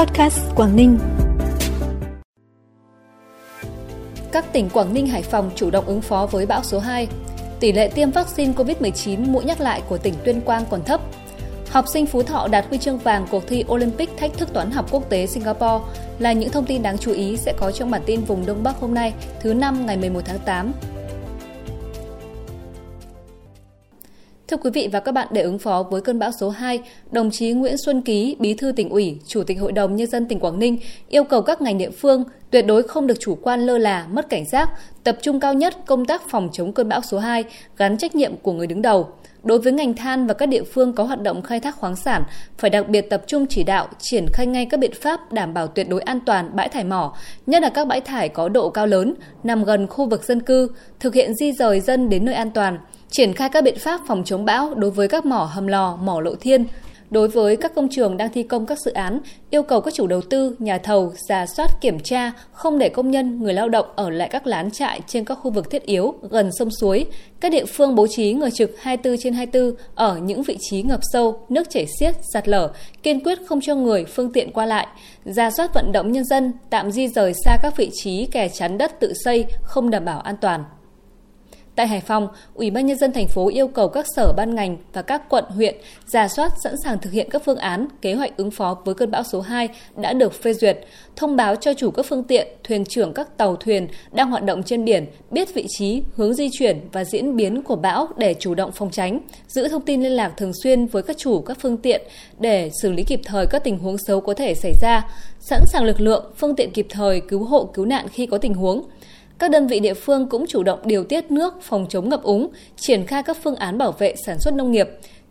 Podcast Quảng Ninh. Các tỉnh Quảng Ninh, Hải Phòng chủ động ứng phó với bão số 2. Tỷ lệ tiêm vaccine COVID-19 mũi nhắc lại của tỉnh Tuyên Quang còn thấp. Học sinh Phú Thọ đạt huy chương vàng cuộc thi Olympic thách thức toán học quốc tế Singapore là những thông tin đáng chú ý sẽ có trong bản tin vùng Đông Bắc hôm nay, thứ năm ngày 11 tháng 8. Thưa quý vị và các bạn, để ứng phó với cơn bão số 2, đồng chí Nguyễn Xuân Ký, Bí thư tỉnh ủy, Chủ tịch Hội đồng Nhân dân tỉnh Quảng Ninh yêu cầu các ngành địa phương tuyệt đối không được chủ quan lơ là, mất cảnh giác, tập trung cao nhất công tác phòng chống cơn bão số 2, gắn trách nhiệm của người đứng đầu. Đối với ngành than và các địa phương có hoạt động khai thác khoáng sản, phải đặc biệt tập trung chỉ đạo, triển khai ngay các biện pháp đảm bảo tuyệt đối an toàn bãi thải mỏ, nhất là các bãi thải có độ cao lớn, nằm gần khu vực dân cư, thực hiện di rời dân đến nơi an toàn, triển khai các biện pháp phòng chống bão đối với các mỏ hầm lò, mỏ lộ thiên, Đối với các công trường đang thi công các dự án, yêu cầu các chủ đầu tư, nhà thầu giả soát kiểm tra, không để công nhân, người lao động ở lại các lán trại trên các khu vực thiết yếu gần sông suối. Các địa phương bố trí người trực 24 trên 24 ở những vị trí ngập sâu, nước chảy xiết, sạt lở, kiên quyết không cho người, phương tiện qua lại. Giả soát vận động nhân dân, tạm di rời xa các vị trí kè chắn đất tự xây, không đảm bảo an toàn. Tại Hải Phòng, Ủy ban nhân dân thành phố yêu cầu các sở ban ngành và các quận huyện giả soát sẵn sàng thực hiện các phương án, kế hoạch ứng phó với cơn bão số 2 đã được phê duyệt, thông báo cho chủ các phương tiện, thuyền trưởng các tàu thuyền đang hoạt động trên biển biết vị trí, hướng di chuyển và diễn biến của bão để chủ động phòng tránh, giữ thông tin liên lạc thường xuyên với các chủ các phương tiện để xử lý kịp thời các tình huống xấu có thể xảy ra, sẵn sàng lực lượng, phương tiện kịp thời cứu hộ cứu nạn khi có tình huống các đơn vị địa phương cũng chủ động điều tiết nước phòng chống ngập úng, triển khai các phương án bảo vệ sản xuất nông nghiệp,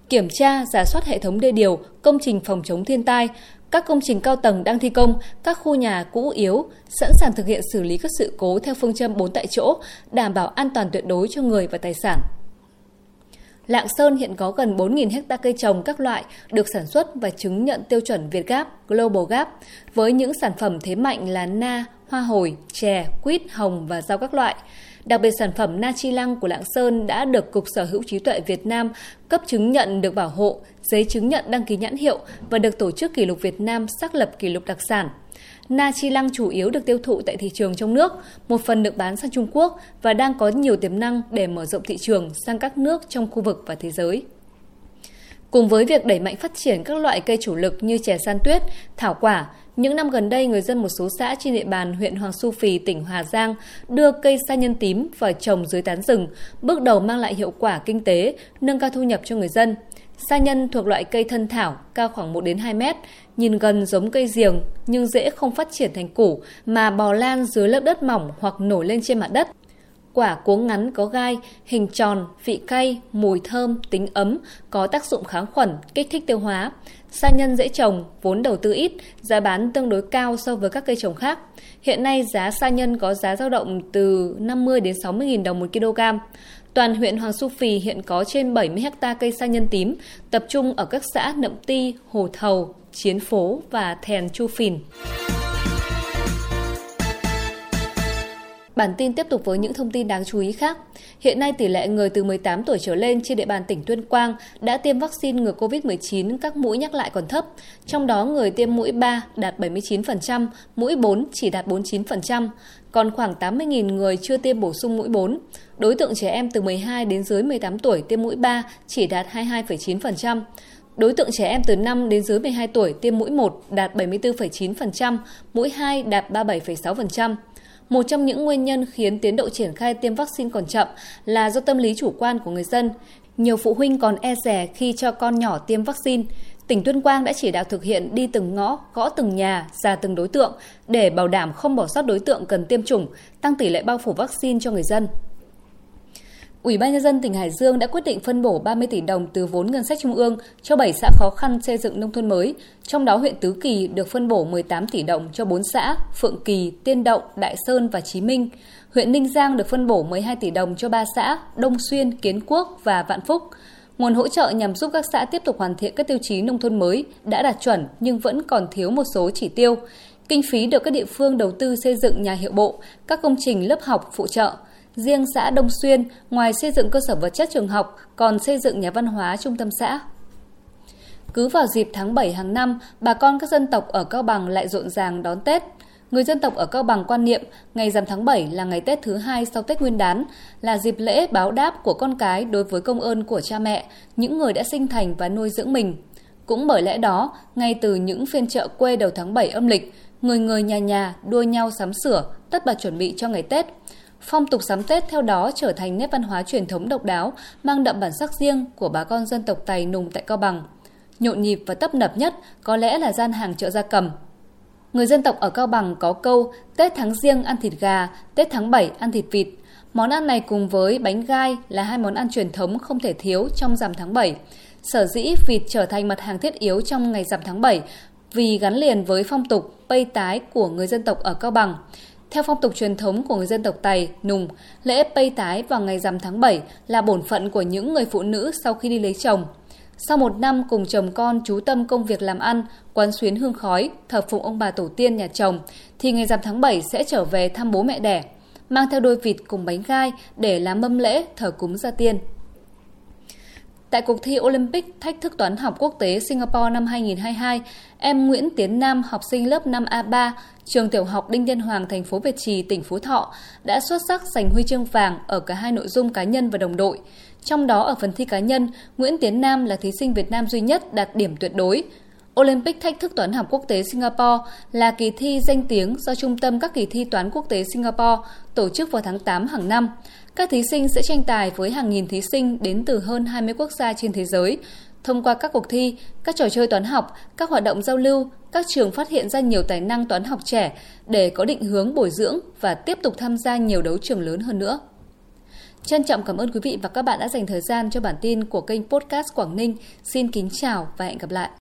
kiểm tra, giả soát hệ thống đê điều, công trình phòng chống thiên tai, các công trình cao tầng đang thi công, các khu nhà cũ yếu, sẵn sàng thực hiện xử lý các sự cố theo phương châm 4 tại chỗ, đảm bảo an toàn tuyệt đối cho người và tài sản. Lạng Sơn hiện có gần 4.000 hecta cây trồng các loại được sản xuất và chứng nhận tiêu chuẩn Việt Gap, Global Gap, với những sản phẩm thế mạnh là na, hoa hồi, chè, quýt, hồng và rau các loại. Đặc biệt sản phẩm na chi lăng của Lạng Sơn đã được Cục Sở hữu trí tuệ Việt Nam cấp chứng nhận được bảo hộ, giấy chứng nhận đăng ký nhãn hiệu và được Tổ chức Kỷ lục Việt Nam xác lập kỷ lục đặc sản. Na chi lăng chủ yếu được tiêu thụ tại thị trường trong nước, một phần được bán sang Trung Quốc và đang có nhiều tiềm năng để mở rộng thị trường sang các nước trong khu vực và thế giới. Cùng với việc đẩy mạnh phát triển các loại cây chủ lực như chè san tuyết, thảo quả, những năm gần đây, người dân một số xã trên địa bàn huyện Hoàng Su Phì, tỉnh Hà Giang đưa cây sa nhân tím vào trồng dưới tán rừng, bước đầu mang lại hiệu quả kinh tế, nâng cao thu nhập cho người dân. Sa nhân thuộc loại cây thân thảo, cao khoảng 1 đến 2 mét, nhìn gần giống cây giềng nhưng dễ không phát triển thành củ mà bò lan dưới lớp đất mỏng hoặc nổi lên trên mặt đất. Quả cuống ngắn có gai, hình tròn, vị cay, mùi thơm, tính ấm, có tác dụng kháng khuẩn, kích thích tiêu hóa. Sa nhân dễ trồng, vốn đầu tư ít, giá bán tương đối cao so với các cây trồng khác. Hiện nay giá sa nhân có giá dao động từ 50 đến 60 000 đồng một kg. Toàn huyện Hoàng Su Phì hiện có trên 70 ha cây sa nhân tím, tập trung ở các xã Nậm Ti, Hồ Thầu, Chiến Phố và Thèn Chu Phìn. Bản tin tiếp tục với những thông tin đáng chú ý khác. Hiện nay tỷ lệ người từ 18 tuổi trở lên trên địa bàn tỉnh Tuyên Quang đã tiêm vaccine ngừa COVID-19 các mũi nhắc lại còn thấp, trong đó người tiêm mũi 3 đạt 79%, mũi 4 chỉ đạt 49%, còn khoảng 80.000 người chưa tiêm bổ sung mũi 4. Đối tượng trẻ em từ 12 đến dưới 18 tuổi tiêm mũi 3 chỉ đạt 22,9%. Đối tượng trẻ em từ 5 đến dưới 12 tuổi tiêm mũi 1 đạt 74,9%, mũi 2 đạt 37,6%. Một trong những nguyên nhân khiến tiến độ triển khai tiêm vaccine còn chậm là do tâm lý chủ quan của người dân. Nhiều phụ huynh còn e rè khi cho con nhỏ tiêm vaccine. Tỉnh Tuyên Quang đã chỉ đạo thực hiện đi từng ngõ, gõ từng nhà, ra từng đối tượng để bảo đảm không bỏ sót đối tượng cần tiêm chủng, tăng tỷ lệ bao phủ vaccine cho người dân. Ủy ban nhân dân tỉnh Hải Dương đã quyết định phân bổ 30 tỷ đồng từ vốn ngân sách trung ương cho 7 xã khó khăn xây dựng nông thôn mới, trong đó huyện Tứ Kỳ được phân bổ 18 tỷ đồng cho 4 xã Phượng Kỳ, Tiên Động, Đại Sơn và Chí Minh. Huyện Ninh Giang được phân bổ 12 tỷ đồng cho 3 xã Đông Xuyên, Kiến Quốc và Vạn Phúc. Nguồn hỗ trợ nhằm giúp các xã tiếp tục hoàn thiện các tiêu chí nông thôn mới đã đạt chuẩn nhưng vẫn còn thiếu một số chỉ tiêu. Kinh phí được các địa phương đầu tư xây dựng nhà hiệu bộ, các công trình lớp học phụ trợ – Riêng xã Đông Xuyên, ngoài xây dựng cơ sở vật chất trường học, còn xây dựng nhà văn hóa trung tâm xã. Cứ vào dịp tháng 7 hàng năm, bà con các dân tộc ở Cao Bằng lại rộn ràng đón Tết. Người dân tộc ở Cao Bằng quan niệm ngày rằm tháng 7 là ngày Tết thứ hai sau Tết Nguyên đán, là dịp lễ báo đáp của con cái đối với công ơn của cha mẹ, những người đã sinh thành và nuôi dưỡng mình. Cũng bởi lẽ đó, ngay từ những phiên chợ quê đầu tháng 7 âm lịch, người người nhà nhà đua nhau sắm sửa, tất bật chuẩn bị cho ngày Tết. Phong tục sắm Tết theo đó trở thành nét văn hóa truyền thống độc đáo, mang đậm bản sắc riêng của bà con dân tộc tài Nùng tại Cao Bằng. Nhộn nhịp và tấp nập nhất có lẽ là gian hàng chợ gia cầm. Người dân tộc ở Cao Bằng có câu Tết tháng riêng ăn thịt gà, Tết tháng 7 ăn thịt vịt. Món ăn này cùng với bánh gai là hai món ăn truyền thống không thể thiếu trong rằm tháng 7. Sở dĩ vịt trở thành mặt hàng thiết yếu trong ngày rằm tháng 7 vì gắn liền với phong tục pây tái của người dân tộc ở Cao Bằng. Theo phong tục truyền thống của người dân tộc Tày, Nùng, lễ pây tái vào ngày rằm tháng 7 là bổn phận của những người phụ nữ sau khi đi lấy chồng. Sau một năm cùng chồng con chú tâm công việc làm ăn, quán xuyến hương khói, thờ phụng ông bà tổ tiên nhà chồng, thì ngày rằm tháng 7 sẽ trở về thăm bố mẹ đẻ, mang theo đôi vịt cùng bánh gai để làm mâm lễ thờ cúng gia tiên. Tại cuộc thi Olympic thách thức toán học quốc tế Singapore năm 2022, em Nguyễn Tiến Nam, học sinh lớp 5A3, trường tiểu học Đinh Tiên Hoàng, thành phố Việt Trì, tỉnh Phú Thọ, đã xuất sắc giành huy chương vàng ở cả hai nội dung cá nhân và đồng đội. Trong đó ở phần thi cá nhân, Nguyễn Tiến Nam là thí sinh Việt Nam duy nhất đạt điểm tuyệt đối. Olympic thách thức toán học quốc tế Singapore là kỳ thi danh tiếng do Trung tâm các kỳ thi toán quốc tế Singapore tổ chức vào tháng 8 hàng năm. Các thí sinh sẽ tranh tài với hàng nghìn thí sinh đến từ hơn 20 quốc gia trên thế giới. Thông qua các cuộc thi, các trò chơi toán học, các hoạt động giao lưu, các trường phát hiện ra nhiều tài năng toán học trẻ để có định hướng bồi dưỡng và tiếp tục tham gia nhiều đấu trường lớn hơn nữa. Trân trọng cảm ơn quý vị và các bạn đã dành thời gian cho bản tin của kênh Podcast Quảng Ninh. Xin kính chào và hẹn gặp lại.